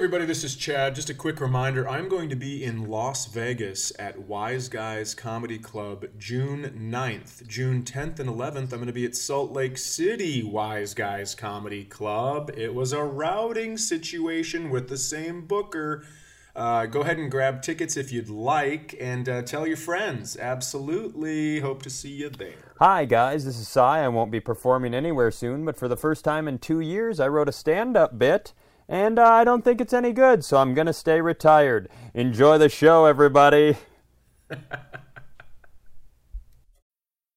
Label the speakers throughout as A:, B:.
A: everybody, this is Chad. Just a quick reminder I'm going to be in Las Vegas at Wise Guys Comedy Club June 9th. June 10th and 11th, I'm going to be at Salt Lake City Wise Guys Comedy Club. It was a routing situation with the same booker. Uh, go ahead and grab tickets if you'd like and uh, tell your friends. Absolutely. Hope to see you there.
B: Hi, guys. This is Cy. I won't be performing anywhere soon, but for the first time in two years, I wrote a stand up bit and uh, I don't think it's any good, so I'm going to stay retired. Enjoy the show, everybody.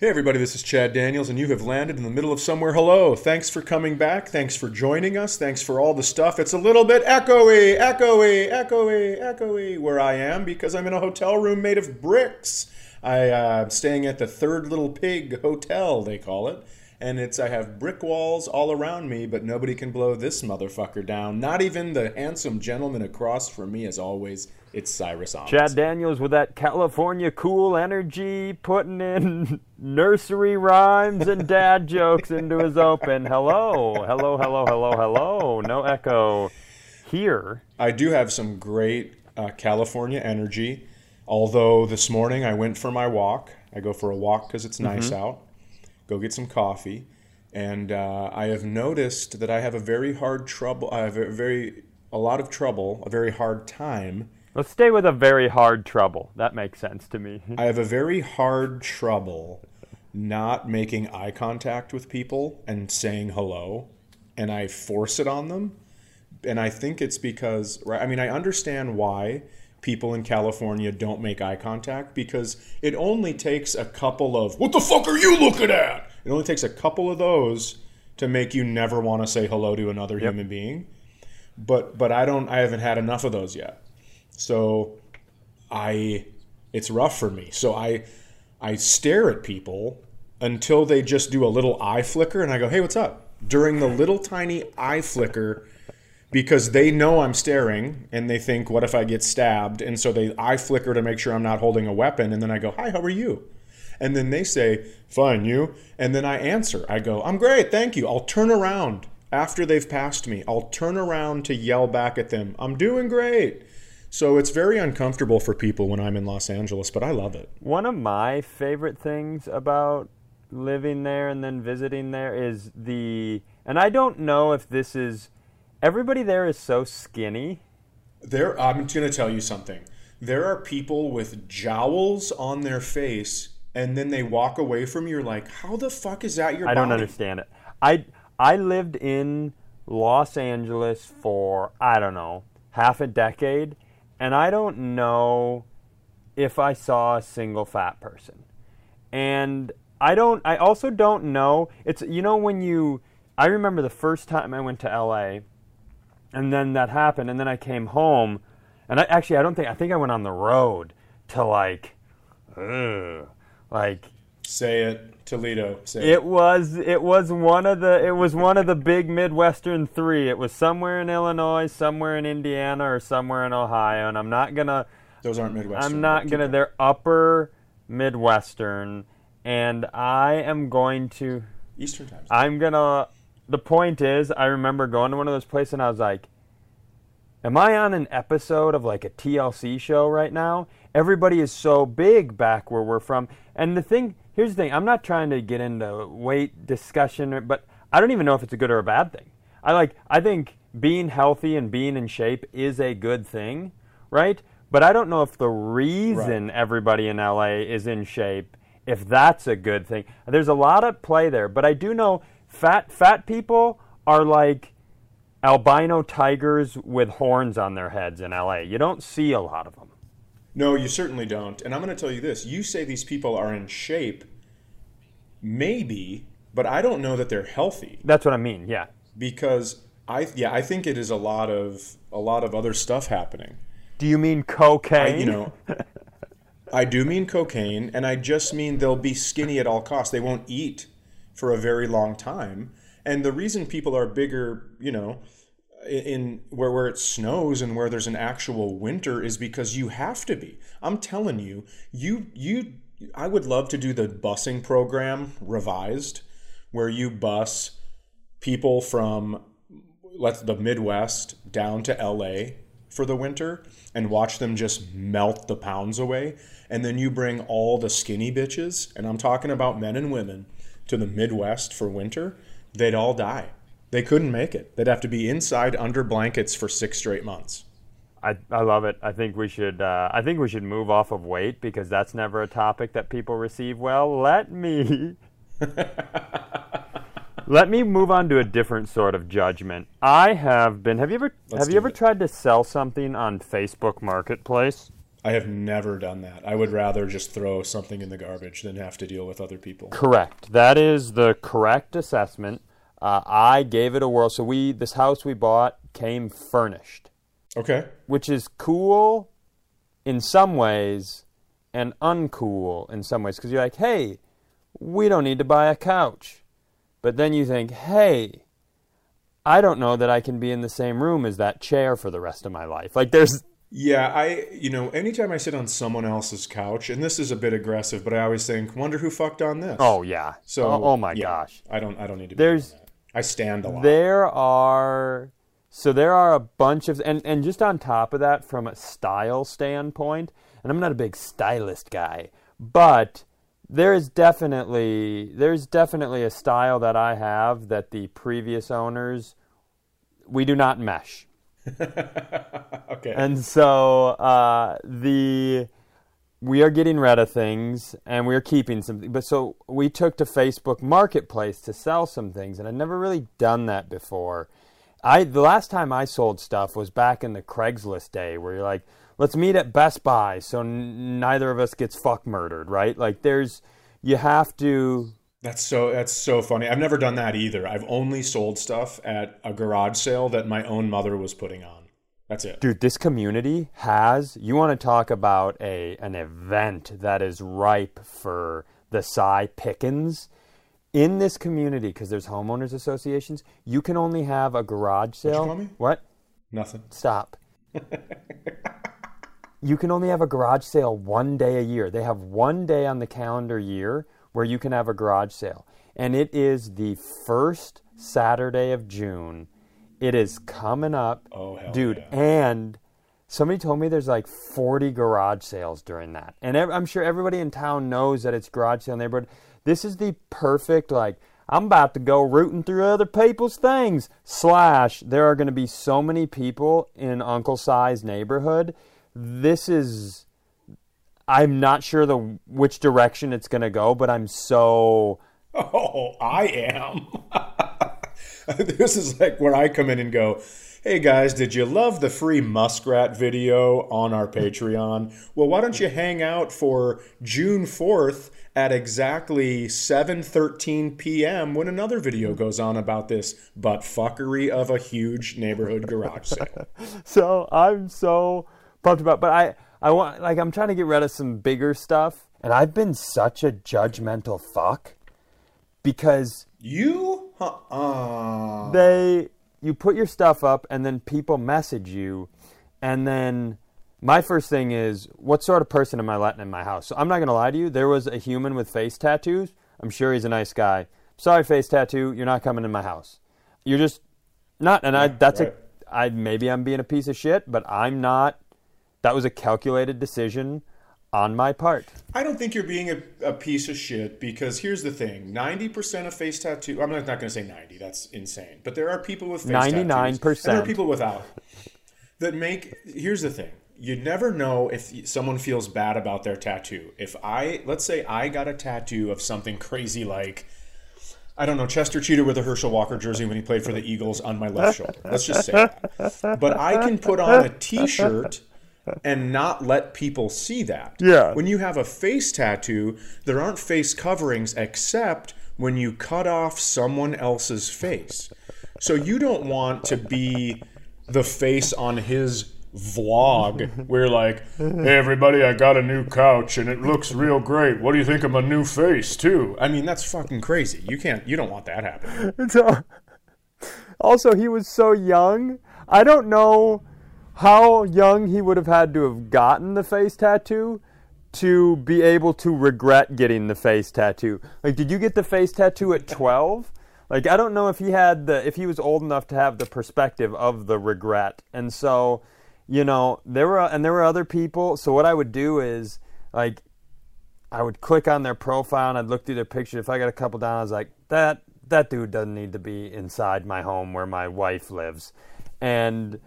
A: Hey, everybody, this is Chad Daniels, and you have landed in the middle of somewhere. Hello. Thanks for coming back. Thanks for joining us. Thanks for all the stuff. It's a little bit echoey, echoey, echoey, echoey where I am because I'm in a hotel room made of bricks. I, uh, I'm staying at the Third Little Pig Hotel, they call it. And it's I have brick walls all around me, but nobody can blow this motherfucker down. Not even the handsome gentleman across from me, as always. It's Cyrus Owens.
B: Chad Daniels with that California cool energy, putting in nursery rhymes and dad jokes into his open. Hello, hello, hello, hello, hello. No echo here.
A: I do have some great uh, California energy. Although this morning I went for my walk. I go for a walk because it's nice out. Go get some coffee, and uh, I have noticed that I have a very hard trouble. I have a very a lot of trouble, a very hard time.
B: Let's stay with a very hard trouble. That makes sense to me.
A: I have a very hard trouble not making eye contact with people and saying hello, and I force it on them. And I think it's because, right? I mean, I understand why people in California don't make eye contact because it only takes a couple of, what the fuck are you looking at? It only takes a couple of those to make you never want to say hello to another human being. But, but I don't, I haven't had enough of those yet. So I, it's rough for me. So I, I stare at people until they just do a little eye flicker and I go, hey, what's up? During the little tiny eye flicker, because they know I'm staring and they think, what if I get stabbed? And so they eye flicker to make sure I'm not holding a weapon. And then I go, hi, how are you? And then they say, fine, you. And then I answer, I go, I'm great, thank you. I'll turn around after they've passed me. I'll turn around to yell back at them, I'm doing great. So it's very uncomfortable for people when I'm in Los Angeles, but I love it.
B: One of my favorite things about living there and then visiting there is the, and I don't know if this is, everybody there is so skinny.
A: There, I'm going to tell you something. There are people with jowls on their face, and then they walk away from you. You're like, how the fuck is that your body?
B: I don't understand it. I I lived in Los Angeles for I don't know half a decade, and I don't know if I saw a single fat person. And I don't. I also don't know. It's you know when you. I remember the first time I went to L.A. and then that happened, and then I came home, and I actually I don't think I think I went on the road to like, ugh, like
A: Say it, Toledo. Say it.
B: was it was one of the it was one of the big Midwestern three. It was somewhere in Illinois, somewhere in Indiana, or somewhere in Ohio. And I'm not gonna
A: Those aren't Midwestern.
B: I'm not gonna they're upper Midwestern, and I am going to
A: Eastern times.
B: I'm gonna. The point is, I remember going to one of those places and I was like, Am I on an episode of like a TLC show right now? Everybody is so big back where we're from. And the thing, here's the thing I'm not trying to get into weight discussion, but I don't even know if it's a good or a bad thing. I like, I think being healthy and being in shape is a good thing, right? But I don't know if the reason everybody in LA is in shape, if that's a good thing. There's a lot of play there, but I do know fat fat people are like albino tigers with horns on their heads in LA. You don't see a lot of them.
A: No, you certainly don't. And I'm going to tell you this you say these people are in shape, maybe, but I don't know that they're healthy
B: That's what I mean. Yeah.
A: because I yeah I think it is a lot of a lot of other stuff happening.
B: Do you mean cocaine?
A: I, you know, I do mean cocaine, and I just mean they'll be skinny at all costs. They won't eat for a very long time, and the reason people are bigger, you know, in, where where it snows and where there's an actual winter is because you have to be. I'm telling you, you you. I would love to do the busing program revised, where you bus people from let's the Midwest down to LA for the winter and watch them just melt the pounds away. And then you bring all the skinny bitches, and I'm talking about men and women, to the Midwest for winter, they'd all die. They couldn't make it. They'd have to be inside under blankets for six straight months.
B: I, I love it. I think we should uh, I think we should move off of weight because that's never a topic that people receive well. Let me Let me move on to a different sort of judgment. I have been Have you ever
A: Let's
B: have you ever
A: it.
B: tried to sell something on Facebook Marketplace?
A: I have never done that. I would rather just throw something in the garbage than have to deal with other people.
B: Correct. That is the correct assessment. Uh, I gave it a whirl. So we this house we bought came furnished.
A: Okay.
B: which is cool in some ways and uncool in some ways because you're like, hey, we don't need to buy a couch. But then you think, hey, I don't know that I can be in the same room as that chair for the rest of my life. Like, there's,
A: Yeah, I, you know, anytime I sit on someone else's couch, and this is a bit aggressive, but I always think, wonder who fucked on this.
B: oh, yeah.
A: So,
B: oh, oh my
A: yeah,
B: gosh.
A: I don't, I don't need to. Be
B: There's-.
A: I stand a lot.
B: There are so there are a bunch of and and just on top of that from a style standpoint, and I'm not a big stylist guy, but there is definitely there's definitely a style that I have that the previous owners we do not mesh.
A: okay.
B: And so uh, the we are getting rid of things and we're keeping some but so we took to Facebook Marketplace to sell some things and I'd never really done that before. I the last time I sold stuff was back in the Craigslist day where you're like, let's meet at Best Buy so n- neither of us gets fuck murdered, right? Like there's you have to
A: that's so, that's so funny. I've never done that either. I've only sold stuff at a garage sale that my own mother was putting on. That's it.
B: Dude, this community has you want to talk about a an event that is ripe for the Cy Pickens. In this community, because there's homeowners associations, you can only have a garage sale. What?
A: Nothing.
B: Stop. you can only have a garage sale one day a year. They have one day on the calendar year where you can have a garage sale. And it is the first Saturday of June. It is coming up.
A: Oh, hell
B: Dude,
A: yeah.
B: and somebody told me there's like 40 garage sales during that. And I'm sure everybody in town knows that it's garage sale neighborhood. This is the perfect, like, I'm about to go rooting through other people's things. Slash, there are going to be so many people in Uncle Cy's neighborhood. This is. I'm not sure the which direction it's going to go, but I'm so
A: Oh, I am. this is like where I come in and go, hey guys, did you love the free muskrat video on our Patreon? Well, why don't you hang out for June 4th at exactly 7:13 p.m. when another video goes on about this butt fuckery of a huge neighborhood garage sale.
B: so I'm so pumped about. But I I want like I'm trying to get rid of some bigger stuff, and I've been such a judgmental fuck because
A: You? Uh-uh.
B: they you put your stuff up and then people message you and then my first thing is what sort of person am i letting in my house so i'm not going to lie to you there was a human with face tattoos i'm sure he's a nice guy sorry face tattoo you're not coming in my house you're just not and i that's
A: right.
B: a i maybe i'm being a piece of shit but i'm not that was a calculated decision on my part
A: I don't think you're being a, a piece of shit because here's the thing 90% of face tattoo, I'm not, not going to say 90, that's insane. But there are people with face tattoos.
B: 99%.
A: And there are people without that make, here's the thing. You never know if someone feels bad about their tattoo. If I, let's say I got a tattoo of something crazy like, I don't know, Chester Cheetah with a Herschel Walker jersey when he played for the Eagles on my left shoulder. Let's just say that. But I can put on a t shirt and not let people see that.
B: Yeah.
A: When you have a face tattoo, there aren't face coverings except when you cut off someone else's face. So you don't want to be the face on his vlog where like hey everybody i got a new couch and it looks real great what do you think of my new face too i mean that's fucking crazy you can't you don't want that happening
B: So, also, he was so young. I don't know how young he would have had to have gotten the face tattoo to be able to regret getting the face tattoo. Like, did you get the face tattoo at 12? Like, I don't know if he had the, if he was old enough to have the perspective of the regret. And so, you know, there were, and there were other people. So, what I would do is, like, I would click on their profile and I'd look through their picture. If I got a couple down, I was like, that that dude doesn't need to be inside my home where my wife lives. And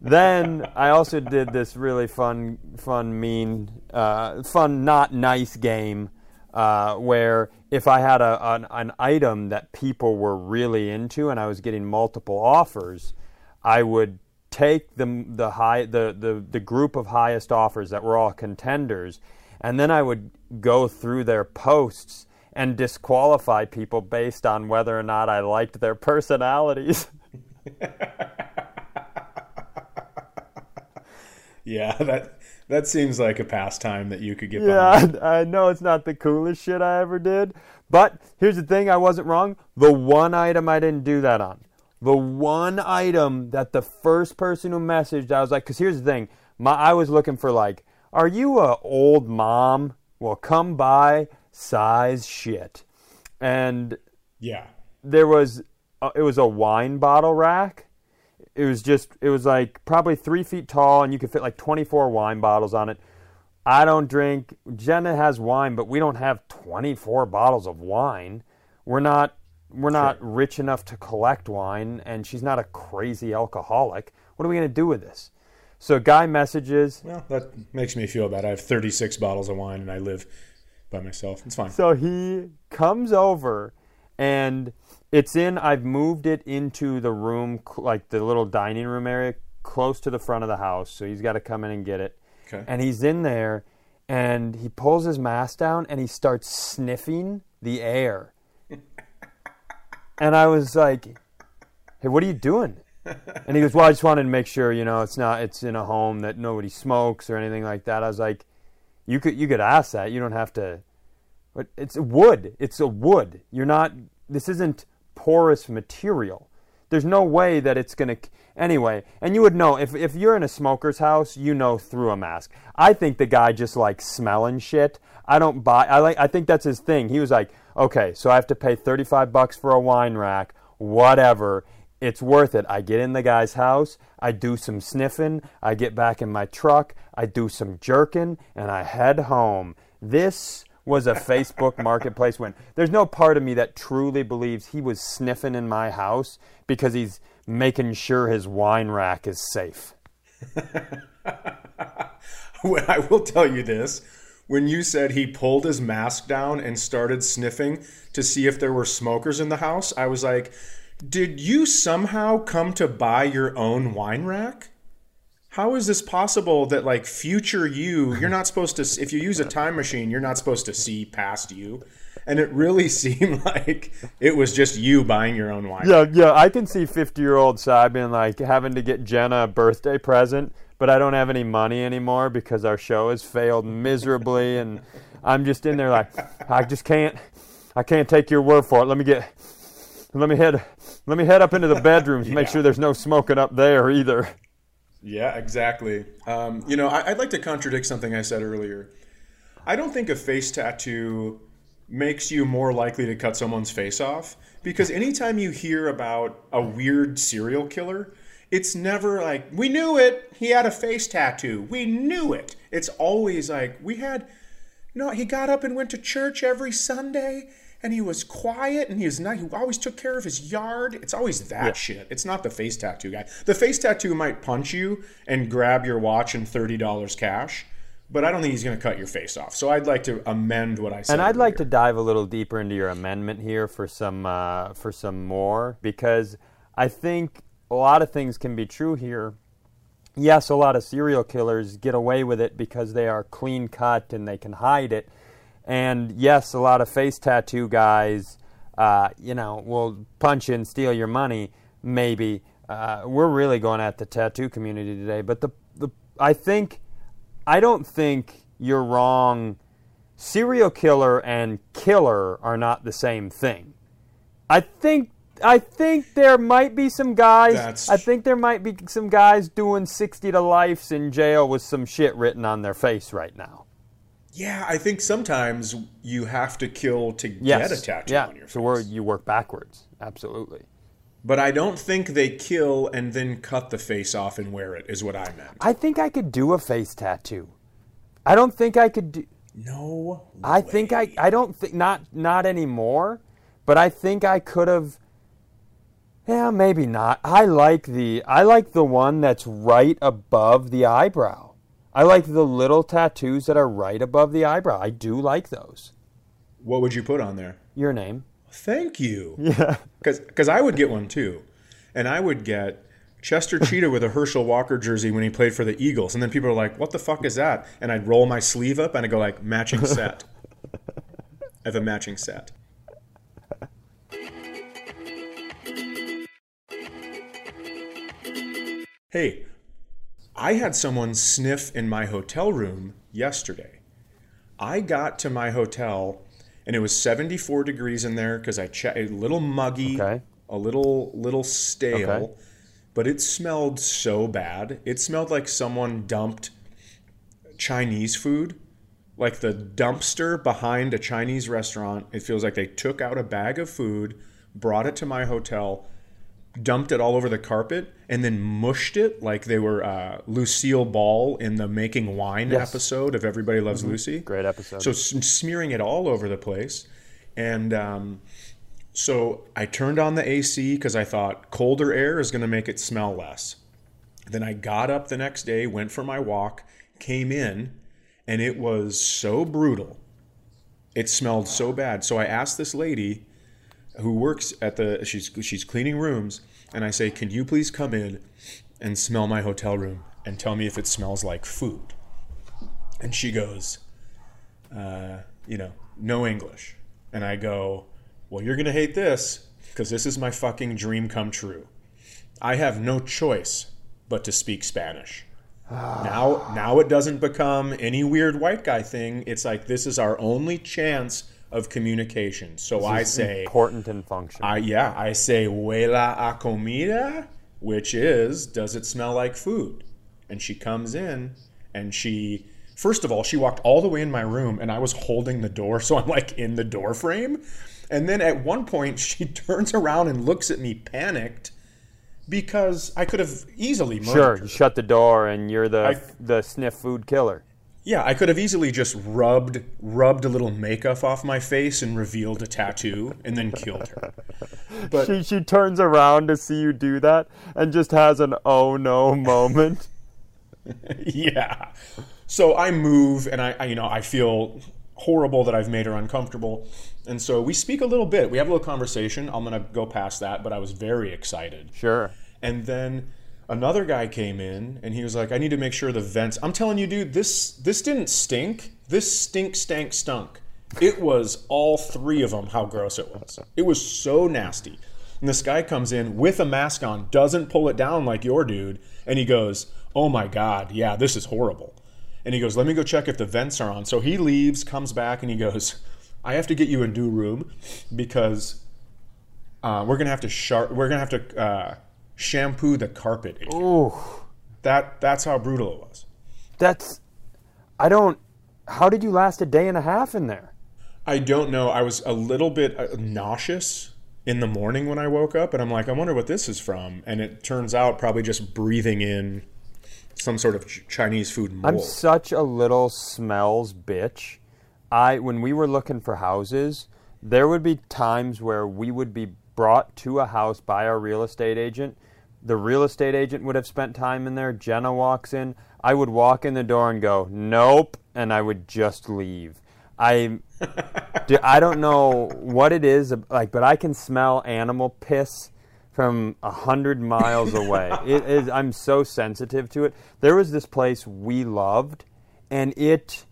B: then I also did this really fun, fun, mean, uh, fun, not nice game uh, where if I had a, an, an item that people were really into and I was getting multiple offers, I would take the the high the, the the group of highest offers that were all contenders, and then I would go through their posts and disqualify people based on whether or not I liked their personalities.
A: yeah that that seems like a pastime that you could get
B: yeah,
A: behind.
B: I, I know it's not the coolest shit I ever did, but here's the thing: I wasn't wrong. The one item I didn't do that on. The one item that the first person who messaged, I was like, because here's the thing: my I was looking for like, are you a old mom? Well, come by, size shit, and
A: yeah
B: there was uh, it was a wine bottle rack. It was just it was like probably three feet tall, and you could fit like 24 wine bottles on it. I don't drink. Jenna has wine, but we don't have 24 bottles of wine. We're not we're not rich enough to collect wine, and she's not a crazy alcoholic. What are we gonna do with this? So, guy messages.
A: well that makes me feel bad i have 36 bottles of wine and i live by myself it's fine
B: So he comes over, and it's in. I've moved it into the room, like the little dining room area, close to the front of the house. So he's got to come in and get it.
A: Okay.
B: And he's in there, and he pulls his mask down, and he starts sniffing the air. and I was like, "Hey, what are you doing?" And he goes, "Well, I just wanted to make sure, you know, it's not, it's in a home that nobody smokes or anything like that." I was like, "You could, you could ask that. You don't have to." But it's wood. It's a wood. You're not. This isn't porous material. There's no way that it's gonna. Anyway, and you would know if if you're in a smoker's house, you know through a mask. I think the guy just likes smelling shit. I don't buy. I like. I think that's his thing. He was like, okay, so I have to pay 35 bucks for a wine rack. Whatever. It's worth it. I get in the guy's house, I do some sniffing, I get back in my truck, I do some jerking, and I head home. This was a Facebook marketplace win. There's no part of me that truly believes he was sniffing in my house because he's making sure his wine rack is safe.
A: Well, I will tell you this. When you said he pulled his mask down and started sniffing to see if there were smokers in the house, I was like, did you somehow come to buy your own wine rack? How is this possible that, like, future you, you're not supposed to, if you use a time machine, you're not supposed to see past you? And it really seemed like it was just you buying your own wine.
B: Yeah, yeah, I can see 50 year old being like having to get Jenna a birthday present, but I don't have any money anymore because our show has failed miserably, and I'm just in there like, I just can't, I can't take your word for it. Let me get, let me head, let me head up into the bedrooms, make sure there's no smoking up there either.
A: Yeah, exactly. Um, you know, I, I'd like to contradict something I said earlier. I don't think a face tattoo makes you more likely to cut someone's face off because anytime you hear about a weird serial killer, it's never like, we knew it. He had a face tattoo. We knew it. It's always like, we had, no, he got up and went to church every Sunday and he was quiet and he was nice. he always took care of his yard. It's always that shit. It's not the face tattoo guy. The face tattoo might punch you and grab your watch and $30 cash, but I don't think he's going to cut your face off. So I'd like to amend what I said.
B: And I'd like to dive a little deeper into your amendment here for some uh, for some more because I think a lot of things can be true here. Yes, a lot of serial killers get away with it because they are clean cut and they can hide it. And yes, a lot of face tattoo guys, uh, you know, will punch you and steal your money. Maybe uh, we're really going at the tattoo community today, but the the I think I don't think you're wrong. Serial killer and killer are not the same thing. I think I think there might be some guys.
A: That's-
B: I think there might be some guys doing sixty to lifes in jail with some shit written on their face right now.
A: Yeah, I think sometimes you have to kill to
B: Yes.
A: get a tattoo
B: yeah.
A: on your face.
B: So where you work backwards. Absolutely.
A: But I don't think they kill and then cut the face off and wear it. Is what I meant.
B: I think I could do a face tattoo. I don't think I could do.
A: No.
B: I think I. I don't think not not anymore, but I think I could have. Yeah, maybe not. I like the I like the one that's right above the eyebrow. I like the little tattoos that are right above the eyebrow. I do like those.
A: What would you put on there?
B: Your name.
A: Thank you. Yeah. Because I would get one too, and I would get Chester Cheetah with a Herschel Walker jersey when he played for the Eagles, and then people are like, "What the fuck is that?" And I'd roll my sleeve up and I'd go like, "Matching set." I have a matching set. Hey, I had someone sniff in my hotel room yesterday. I got to my hotel and it was 74 degrees in there because I checked a little muggy,
B: Okay.
A: a little little stale,
B: Okay.
A: but it smelled so bad. It smelled like someone dumped Chinese food, like the dumpster behind a Chinese restaurant. It feels like they took out a bag of food, brought it to my hotel, dumped it all over the carpet, and then mushed it like they were uh, Lucille Ball in the Making Wine
B: Yes.
A: episode of Everybody Loves Lucy.
B: Great episode.
A: So s- smearing it all over the place, and um, so I turned on the AC because I thought colder air is going to make it smell less. Then I got up the next day, went for my walk, came in, and it was so brutal. It smelled so bad. So I asked this lady who works at the she's she's cleaning rooms, and I say, "Can you please come in and smell my hotel room and tell me if it smells like food?" And she goes, uh, "You know, no English." And I go, "Well, you're gonna hate this because this is my fucking dream come true. I have no choice but to speak Spanish." now now it doesn't become any weird white guy thing it's like this is our only chance of communication so i say
B: Important and functional.
A: I yeah, I say huela a comida, which is does it smell like food? And she comes in and she first of all, she walked all the way in my room and I was holding the door, so I'm like in the door frame. And then at one point she turns around and looks at me panicked because I could have easily murdered
B: sure, you shut the door and you're the
A: I-
B: the sniff food killer.
A: Yeah, I could have easily just rubbed rubbed a little makeup off my face and revealed a tattoo and then killed her. But
B: She she turns around to see you do that and just has an oh no moment.
A: yeah. So I move and I, I, you know, I feel horrible that I've made her uncomfortable. And so we speak a little bit. We have a little conversation. I'm going to go past that, but I was very excited.
B: Sure.
A: And then another guy came in and he was like, I need to make sure the vents. I'm telling you, dude, this this didn't stink. This stink stank stunk. It was all three of them how gross it was. It was so nasty. And this guy comes in with a mask on, doesn't pull it down like your dude, and he goes, "Oh my god, yeah, this is horrible." And he goes, "Let me go check if the vents are on." So he leaves, comes back, and he goes, "I have to get you a new room because uh, we're gonna have to shar- we're gonna have to uh, shampoo the carpet." in here."
B: Ooh,
A: That that's how brutal it was.
B: that's I don't. How did you last a day and a half in there?
A: I don't know. I was a little bit uh, nauseous in the morning when I woke up, and I'm like, I wonder what this is from. And it turns out probably just breathing in some sort of Chinese food mold.
B: I'm such a little smells bitch. I when we were looking for houses, there would be times where we would be brought to a house by our real estate agent. The real estate agent would have spent time in there. Jenna walks in. I would walk in the door and go, "Nope, and I would just leave. I I don't know what it is like, but I can smell animal piss from a hundred miles away. it is. I'm so sensitive to it. There was this place we loved, and it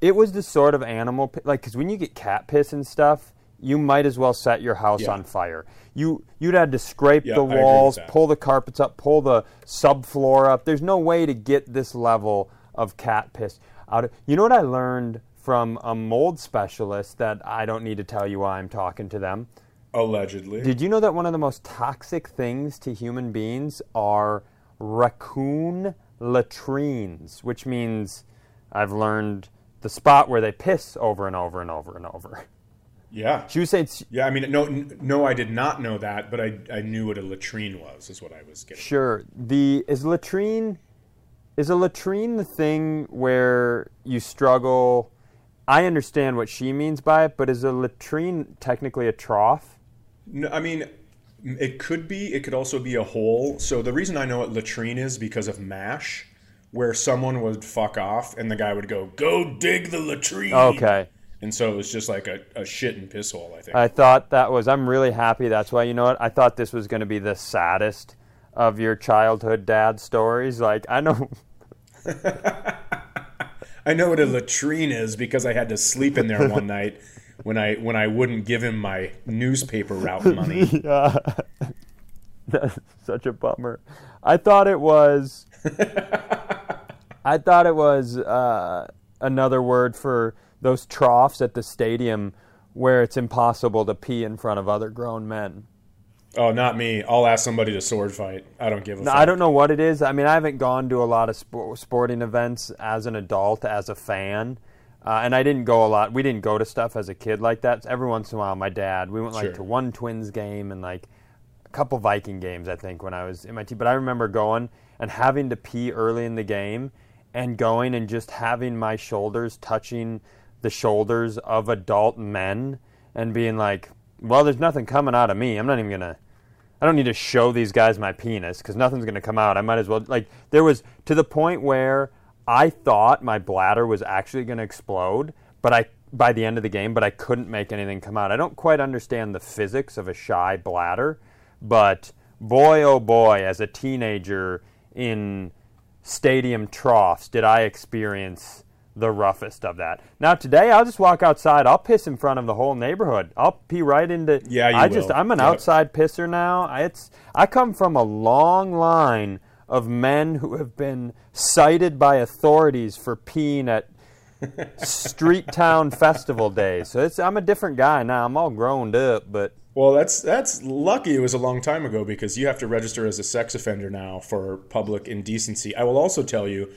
B: it was the sort of animal like because when you get cat piss and stuff, you might as well set your house
A: Yeah.
B: on fire. You you'd had to scrape
A: Yeah,
B: the
A: I agree with
B: walls, pull the carpets up, pull the subfloor up. There's no way to get this level of cat piss out of. You know what I learned from a mold specialist that I don't need to tell you why I'm talking to them.
A: Allegedly.
B: Did you know that one of the most toxic things to human beings are raccoon latrines, which means I've learned the spot where they piss over and over and over and over.
A: Yeah.
B: She was saying,
A: Yeah, I mean, no, no, I did not know that, but I, I knew what a latrine was. Is what I was getting.
B: sure, the is latrine is a latrine the thing where you struggle. I understand what she means by it, but is a latrine technically a trough?
A: No, I mean, it could be. It could also be a hole. So the reason I know what latrine is because of M*A*S*H, where someone would fuck off and the guy would go, "Go dig the latrine."
B: Okay.
A: And so it was just like a, a shit and piss hole. I think.
B: I thought that was. I'm really happy. That's why you know what? I thought this was going to be the saddest of your childhood dad stories. Like I know.
A: I know what a latrine is because I had to sleep in there one night when I when I wouldn't give him my newspaper route money.
B: Yeah. That's such a bummer. I thought it was. I thought it was uh, another word for those troughs at the stadium where it's impossible to pee in front of other grown men.
A: Oh, not me. I'll ask somebody to sword fight. I don't give a
B: No,
A: fuck.
B: I don't know what it is. I mean, I haven't gone to a lot of spo- sporting events as an adult, as a fan, uh, and I didn't go a lot. We didn't go to stuff as a kid like that. Every once in a while, my dad. We went like
A: Sure.
B: to one Twins game and like a couple Viking games. I think when I was in my team, but I remember going and having to pee early in the game, and going and just having my shoulders touching the shoulders of adult men, and being like, "Well, there's nothing coming out of me. I'm not even gonna." I don't need to show these guys my penis because nothing's going to come out. I might as well like there was to the point where I thought my bladder was actually going to explode, but I by the end of the game, but I couldn't make anything come out. I don't quite understand the physics of a shy bladder, but boy oh boy, as a teenager in stadium troughs did I experience the roughest of that. Now today I'll just walk outside, I'll piss in front of the whole neighborhood. I'll pee right into
A: Yeah, you
B: I just. I'm an outside pisser now. I- It's I come from a long line of men who have been cited by authorities for peeing at street town festival days. So it's I'm a different guy now. I'm all grown up, but
A: Well, that's that's lucky. It was a long time ago because you have to register as a sex offender now for public indecency. I will also tell you,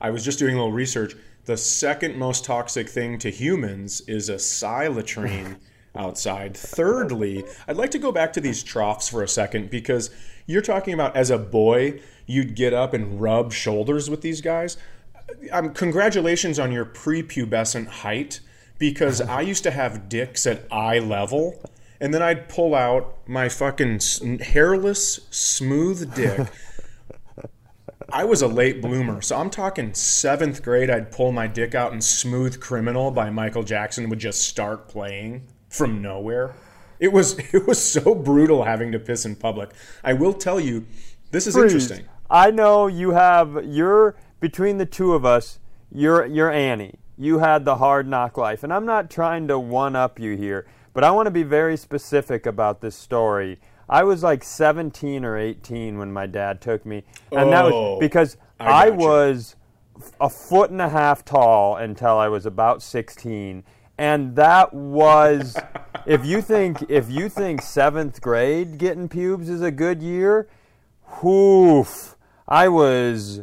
A: I was just doing a little research. The second most toxic thing to humans is a Cy latrine outside. Thirdly, I'd like to go back to these troughs for a second because you're talking about as a boy, you'd get up and rub shoulders with these guys. Um, congratulations on your prepubescent height because I used to have dicks at eye level, and then I'd pull out my fucking hairless, smooth dick. I was a late bloomer, so I'm talking seventh grade. I'd pull my dick out, and "Smooth Criminal" by Michael Jackson would just start playing from nowhere. It was it was so brutal having to piss in public. I will tell you, this is interesting.
B: I know you have you're between the two of us, you're you're Annie. You had the hard knock life. And I'm not trying to one up you here, but I want to be very specific about this story. I was like 17 or 18 when my dad took me. And that
A: Oh,
B: was because
A: I
B: I, was a foot and a half tall until I was about 16. And that was if you think if you think 7th grade getting pubes is a good year, whoof! I was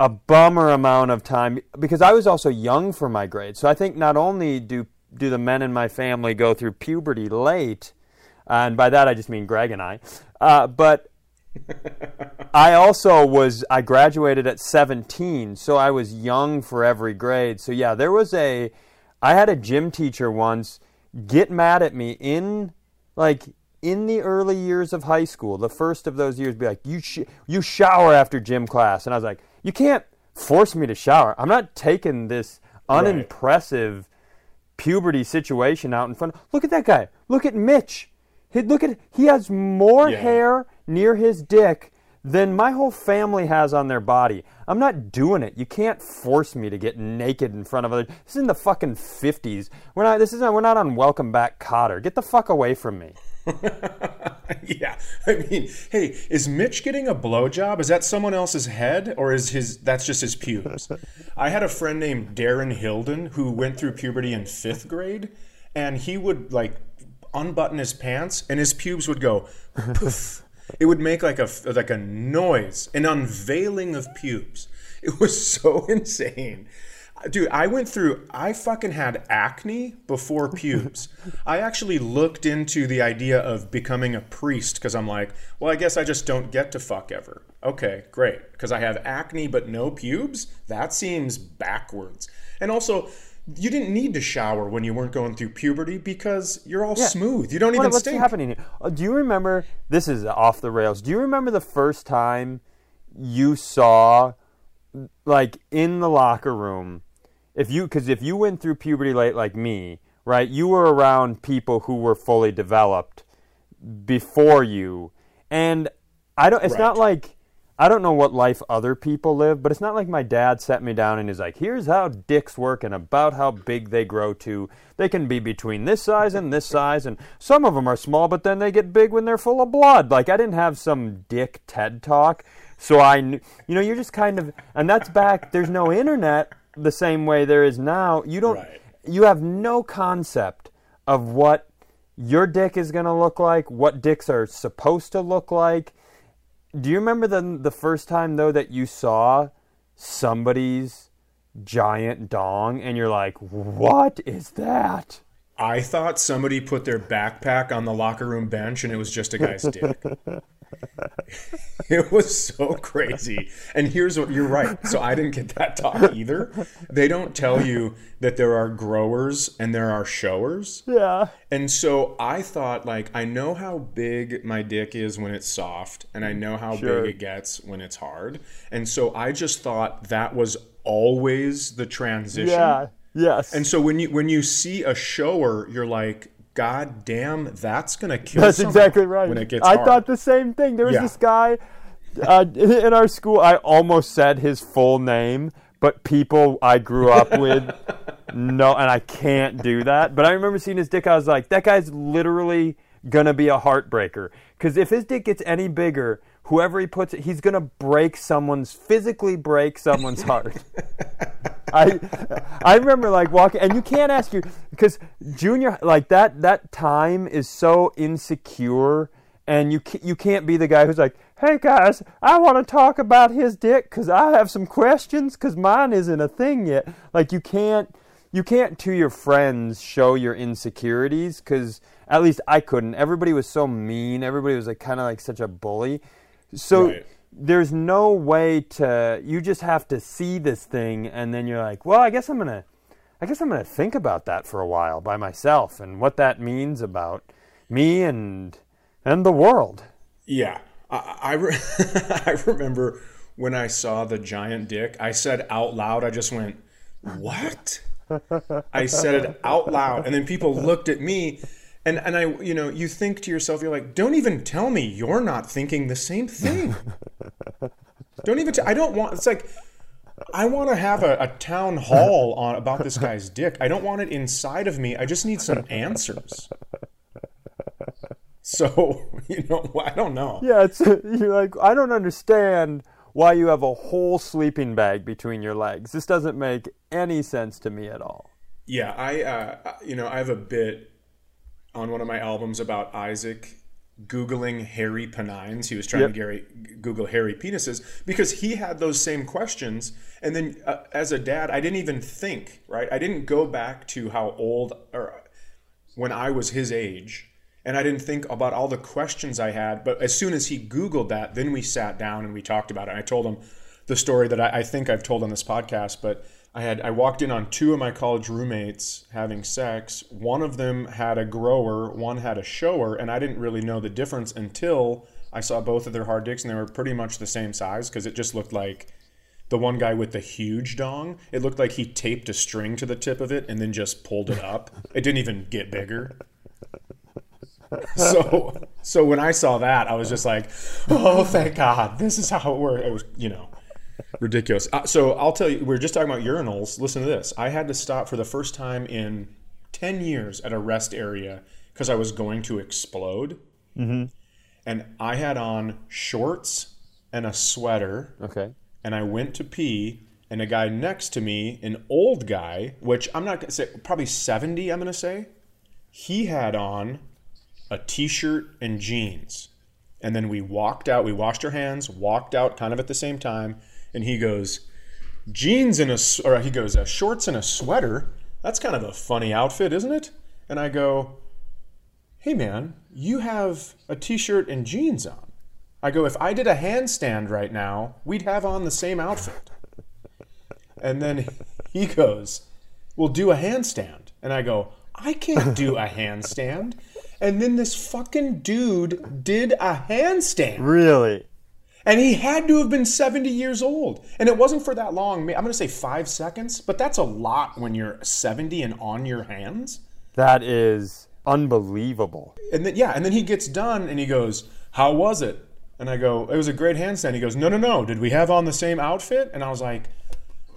B: a bummer amount of time because I was also young for my grade. So I think not only do do the men in my family go through puberty late, and by that I just mean Greg and I, uh, but I also was I graduated at 17, so I was young for every grade. So yeah, there was a I had a gym teacher once get mad at me in like in the early years of high school, the first of those years be like, "You sh- you shower after gym class." And I was like, "You can't force me to shower. I'm not taking this unimpressive puberty situation out in front. Look at that guy. Look at Mitch. He, look at he has more
A: Yeah.
B: hair near his dick than my whole family has on their body. I'm not doing it. You can't force me to get naked in front of other. This is in the fucking 50s. We're not. This is not. We're not on Welcome Back, Kotter. Get the fuck away from me.
A: yeah, I mean, hey, is Mitch getting a blowjob? Is that someone else's head, or is his? That's just his pubes. I had a friend named Darren Hilden who went through puberty in fifth grade, and he would like unbutton his pants, and his pubes would go poof. It would make like a like a noise, an unveiling of pubes. It was so insane. Dude, I went through, I fucking had acne before pubes. I actually looked into the idea of becoming a priest because I'm like, well, I guess I just don't get to fuck ever. Okay, great. Because I have acne but no pubes? That seems backwards. And also, you didn't need to shower when you weren't going through puberty because you're all smooth. You don't even
B: What- what's
A: stink.
B: happening here? Uh, do you remember? This is off the rails. Do you remember the first time you saw, like, in the locker room, if you because if you went through puberty late like me, right? You were around people who were fully developed before you, and I don't. It's not like. I don't know what life other people live, but it's not like my dad sat me down and is like, here's how dicks work and about how big they grow to. They can be between this size and this size, and some of them are small, but then they get big when they're full of blood. Like, I didn't have some dick TED talk. So I, kn- you know, you're just kind of, and that's back, there's no internet the same way there is now. You don't,
A: Right.
B: you have no concept of what your dick is going to look like, what dicks are supposed to look like. Do you remember the the first time though that you saw somebody's giant dong and you're like, "What is that?"
A: I thought somebody put their backpack on the locker room bench and it was just a guy's dick. it was so crazy. And here's what you're right. So I didn't get that talk either. They don't tell you that there are growers and there are showers.
B: Yeah.
A: And so I thought, like, I know how big my dick is when it's soft, and I know how
B: Sure.
A: big it gets when it's hard. And so I just thought that was always the transition.
B: Yeah. Yes.
A: And so when you when you see a shower, you're like, God damn, that's gonna kill.
B: That's exactly right.
A: When it gets
B: I
A: hard.
B: thought the same thing. There was
A: Yeah.
B: this guy uh, in our school. I almost said his full name, but people I grew up with, no, and I can't do that. But I remember seeing his dick. I was like, that guy's literally gonna be a heartbreaker. Because if his dick gets any bigger, whoever he puts it, he's gonna break someone's physically break someone's heart. I I remember like walking, and you can't ask you because junior like that that time is so insecure, and you you can't be the guy who's like, hey guys, I want to talk about his dick because I have some questions because mine isn't a thing yet. Like you can't you can't to your friends show your insecurities because at least I couldn't. Everybody was so mean. Everybody was like kind of like such a bully. So
A: Right.
B: There's no way to you just have to see this thing and then you're like well i guess i'm gonna i guess i'm gonna think about that for a while by myself and what that means about me and and the world
A: Yeah, I I, re- I remember when I saw the giant dick. I said out loud. I just went, "What?" I said it out loud, and then people looked at me. And, and I, you know, you think to yourself, you're like, don't even tell me you're not thinking the same thing. don't even. T- I don't want. It's like, I want to have a, a town hall on about this guy's dick. I don't want it inside of me. I just need some answers. So you know, I don't know.
B: yeah it's you're like i don't understand why you have a whole sleeping bag between your legs this doesn't make any sense to me at all
A: Yeah, I, uh, you know, I have a bit on one of my albums about Isaac googling hairy penines. He was trying
B: Yep.
A: to Gary, Google hairy penises because he had those same questions. And then, uh, as a dad, I didn't even think. Right, I didn't go back to how old or when I was his age, and I didn't think about all the questions I had. But as soon as he Googled that, then we sat down and we talked about it. I told him the story that I, I think I've told on this podcast, but I had I walked in on two of my college roommates having sex. One of them had a grower, one had a shower, and I didn't really know the difference until I saw both of their hard dicks, and they were pretty much the same size because it just looked like the one guy with the huge dong, it looked like he taped a string to the tip of it and then just pulled it up. It didn't even get bigger. So, so when I saw that, I was just like, "Oh, thank God! This is how it works." It was, you know, ridiculous. Uh, so I'll tell you, we are just talking about urinals. Listen to this. I had to stop for the first time in ten years at a rest area because I was going to explode, mm-hmm. and I had on shorts and a sweater
B: Okay.
A: and I went to pee, and a guy next to me, an old guy, which I'm not gonna say, probably 70, I'm gonna say, he had on a t-shirt and jeans, and then we walked out. We washed our hands, walked out, kind of at the same time, and he goes, jeans and a, or he goes, uh, shorts and a sweater. That's kind of a funny outfit, isn't it? And I go, hey man, you have a t-shirt and jeans on. I go, if I did a handstand right now, we'd have on the same outfit. And then he goes, We'll do a handstand. And I go, I can't do a handstand. And then this fucking dude did a handstand.
B: Really?
A: And he had to have been 70 years old. And it wasn't for that long. I'm going to say five seconds, but that's a lot when you're 70 and on your hands.
B: That is unbelievable.
A: And then, yeah, and then he gets done and he goes, How was it? And I go, It was a great handstand. He goes, No, no, no. Did we have on the same outfit? And I was like,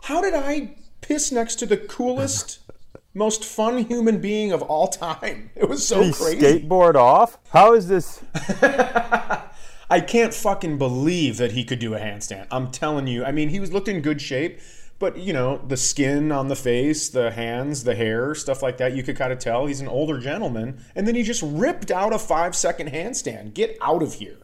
A: How did I piss next to the coolest, most fun human being of all time? It was so
B: Did he
A: crazy.
B: skateboard off? How is this?
A: I can't fucking believe that he could do a handstand. I'm telling you. I mean, he was looked in good shape, but you know, the skin on the face, the hands, the hair, stuff like that, you could kind of tell he's an older gentleman. And then he just ripped out a five second handstand. Get out of here.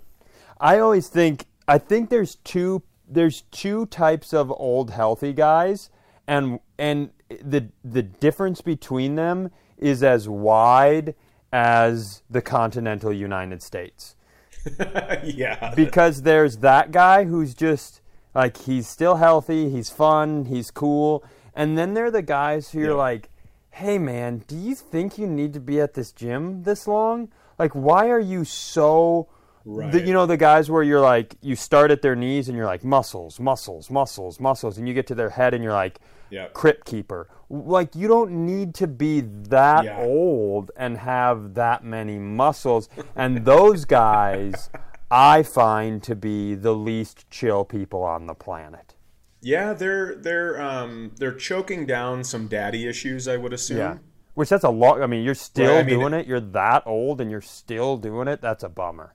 B: I always think I think there's two there's two types of old healthy guys and and the the difference between them is as wide as the continental United States.
A: yeah.
B: because there's that guy who's just like he's still healthy, he's fun, he's cool, and then there are the guys who you're like, "Hey man, do you think you need to be at this gym this long? Like why are you so the,
A: Right.
B: you know the guys where you're like you start at their knees and you're like muscles, muscles, muscles, muscles and you get to their head and you're like
A: Yeah.
B: crypt keeper. Like you don't need to be that
A: Yeah.
B: old and have that many muscles. And those guys, I find to be the least chill people on the planet.
A: Yeah, they're they're um they're choking down some daddy issues, I would assume.
B: Yeah. Which that's a lot. I mean, you're still
A: I mean-
B: doing it. You're that old and you're still doing it. That's a bummer.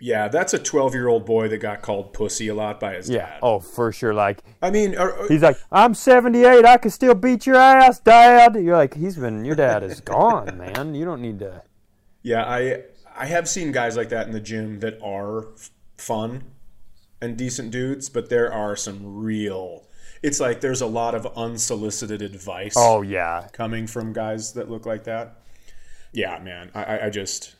A: Yeah, that's a 12-year-old boy that got called pussy a lot by his
B: Yeah.
A: dad.
B: Oh, for sure. Like
A: I mean,
B: he's like, I'm 78. I can still beat your ass, Dad. You're like, he's been. Your dad is gone, man. You don't need to.
A: Yeah, I I have seen guys like that in the gym that are f- fun and decent dudes, but there are some real. It's like there's a lot of unsolicited advice
B: Oh yeah.
A: coming from guys that look like that. Yeah, man, I, I, I just.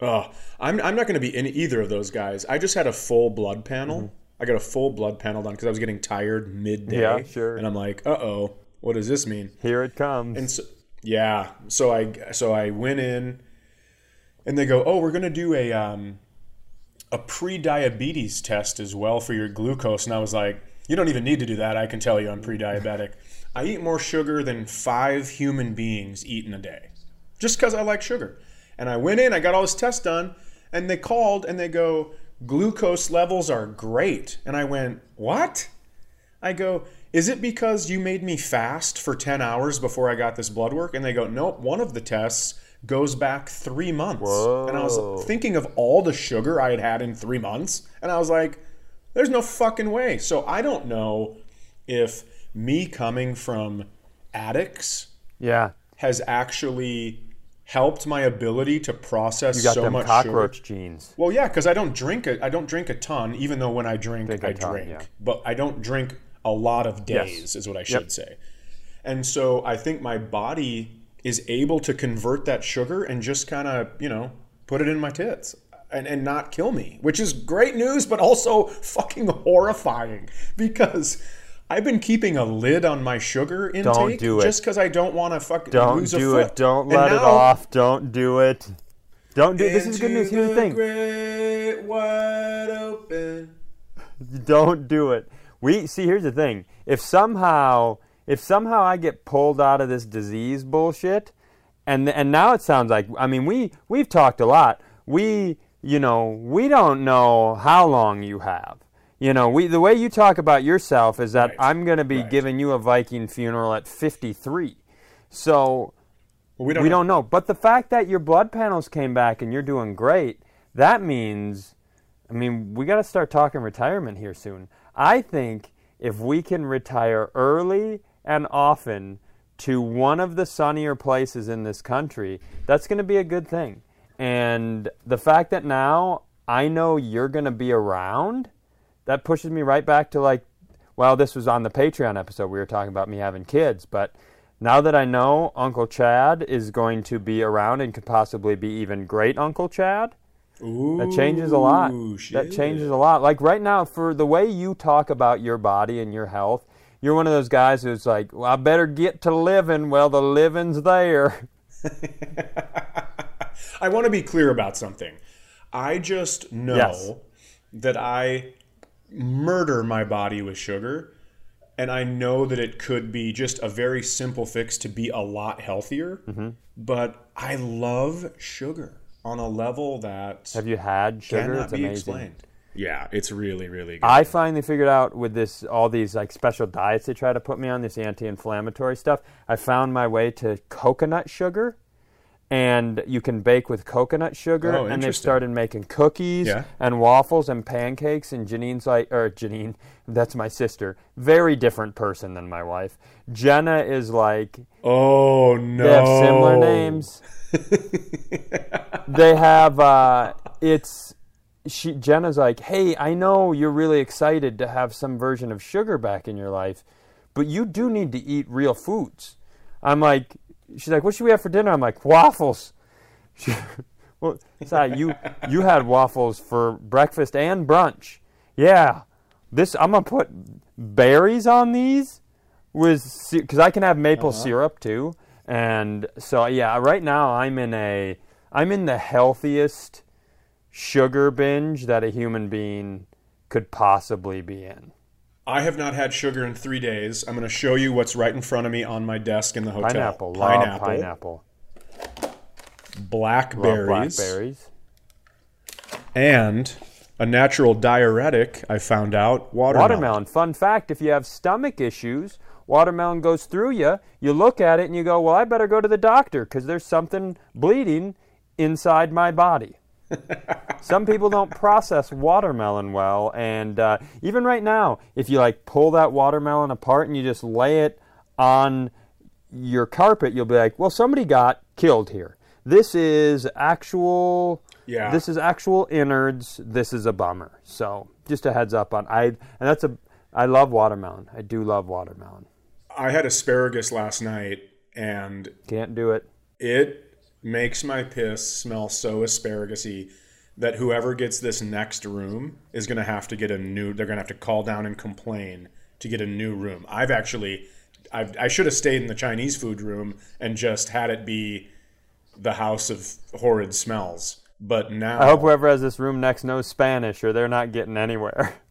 A: Oh, I'm, I'm not going to be in either of those guys. I just had a full blood panel. I got a full blood panel done because I was getting tired midday.
B: Yeah, sure.
A: And I'm like, uh oh, what does this mean?
B: Here it comes.
A: And so, yeah, so I so I went in, and they go, "Oh, we're gonna do a um, a pre-diabetes test as well for your glucose." And I was like, "You don't even need to do that. I can tell you, I'm pre-diabetic. I eat more sugar than five human beings eat in a day, just because I like sugar." And I went in, I got all this test done, and they called and they go, "Glucose levels are great." And I went, "What?" I go, Is it because you made me fast for 10 hours before I got this blood work? And they go, Nope, one of the tests goes back three months. Whoa. And I was thinking of all the sugar I had had in three months. And I was like, There's no fucking way. So I don't know if me coming from addicts
B: yeah.
A: has actually helped my ability to process
B: You got
A: so
B: them
A: much
B: cockroach
A: sugar.
B: genes.
A: Well, yeah, because I don't drink a, I don't drink a ton, even though when I drink,
B: Drink
A: I
B: ton,
A: drink.
B: yeah.
A: But I don't drink a lot of
B: Yes.
A: days, is what I should say. And so I think my body is able to convert that sugar and just kind of, you know, put it in my tits and, and not kill me, which is great news, but also fucking horrifying because I've been keeping a lid on my sugar intake
B: do it.
A: just because I don't want to fucking
B: Don't
A: lose a
B: do
A: foot.
B: it. Don't let it off. Don't do it. Don't do it This is good news. Here's the thing.
A: Great wide open.
B: Don't do it. We see. Here's the thing: if somehow, if somehow I get pulled out of this disease bullshit, and and now it sounds like I mean we we've talked a lot. We you know we don't know how long you have. You know, we the way you talk about yourself is that
A: Right.
B: I'm going to be
A: Right.
B: giving you a Viking funeral at 53. So
A: Well, we don't.
B: we
A: know.
B: don't know. But the fact that your blood panels came back and you're doing great, that means, I mean, we got to start talking retirement here soon. I think if we can retire early and often to one of the sunnier places in this country, that's going to be a good thing. And the fact that now I know you're going to be around, that pushes me right back to like, well, this was on the Patreon episode. We were talking about me having kids, but now that I know Uncle Chad is going to be around and could possibly be even great Uncle Chad, that changes a lot.
A: Ooh,
B: That changes a lot. Like right now, for the way you talk about your body and your health, you're one of those guys who's like, well, I better get to living. Well, the living's there.
A: I want to be clear about something. I just know
B: Yes.
A: that I murder my body with sugar, and I know that it could be just a very simple fix to be a lot healthier.
B: Mm-hmm.
A: But I love sugar on a level that
B: Have you had sugar?
A: cannot
B: it's
A: be
B: amazing.
A: explained. Yeah, it's really, really good.
B: I finally figured out with this all these like special diets they try to put me on this anti-inflammatory stuff. I found my way to coconut sugar, and you can bake with coconut sugar.
A: Oh,
B: and they've started making cookies
A: Yeah.
B: and waffles and pancakes. And Janine's like, or Janine, that's my sister, very different person than my wife. Jenna is like,
A: oh no,
B: they have similar names. they have uh, it's she Jenna's like, "Hey, I know you're really excited to have some version of sugar back in your life, but you do need to eat real foods." I'm like, she's like, "What should we have for dinner?" I'm like, "Waffles." She, well, Si, you you had waffles for breakfast and brunch. Yeah, this I'm gonna put berries on these with because I can have maple uh-huh. syrup too, and so yeah. Right now I'm in a I'm in the healthiest sugar binge that a human being could possibly be in.
A: I have not had sugar in three days. I'm going to show you what's right in front of me on my desk in the hotel.
B: Pineapple, pineapple, love
A: blackberries,
B: blackberries.
A: and a natural diuretic. I found out watermelon.
B: Watermelon. Fun fact: if you have stomach issues, watermelon goes through you. You look at it and you go, "Well, I better go to the doctor because there's something bleeding inside my body." Some people don't process watermelon well, and uh, even right now, if you like pull that watermelon apart and you just lay it on your carpet, you'll be like, "Well, somebody got killed here. This is actual.
A: Yeah.
B: This is actual innards. This is a bummer." So, just a heads up on I, and that's a. I love watermelon. I do love watermelon.
A: I had asparagus last night, and
B: Can't do it.
A: it makes my piss smell so asparagusy that whoever gets this next room is going to have to get a new. They're going to have to call down and complain to get a new room. I've actually, I've, I should have stayed in the Chinese food room and just had it be the house of horrid smells. But now,
B: I hope whoever has this room next knows Spanish, or they're not getting anywhere.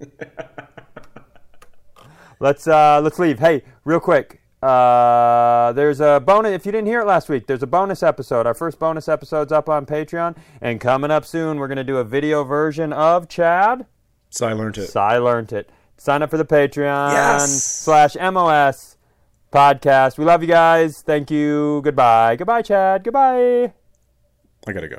B: let's uh, let's leave. Hey, real quick. Uh, there's a bonus. If you didn't hear it last week, there's a bonus episode. Our first bonus episode's up on Patreon, and coming up soon, we're gonna do a video version of Chad.
A: so I learned it.
B: So I learned it. Sign up for the Patreon
A: Yes.
B: slash MOS podcast. We love you guys. Thank you. Goodbye. Goodbye, Chad. Goodbye.
A: I gotta go.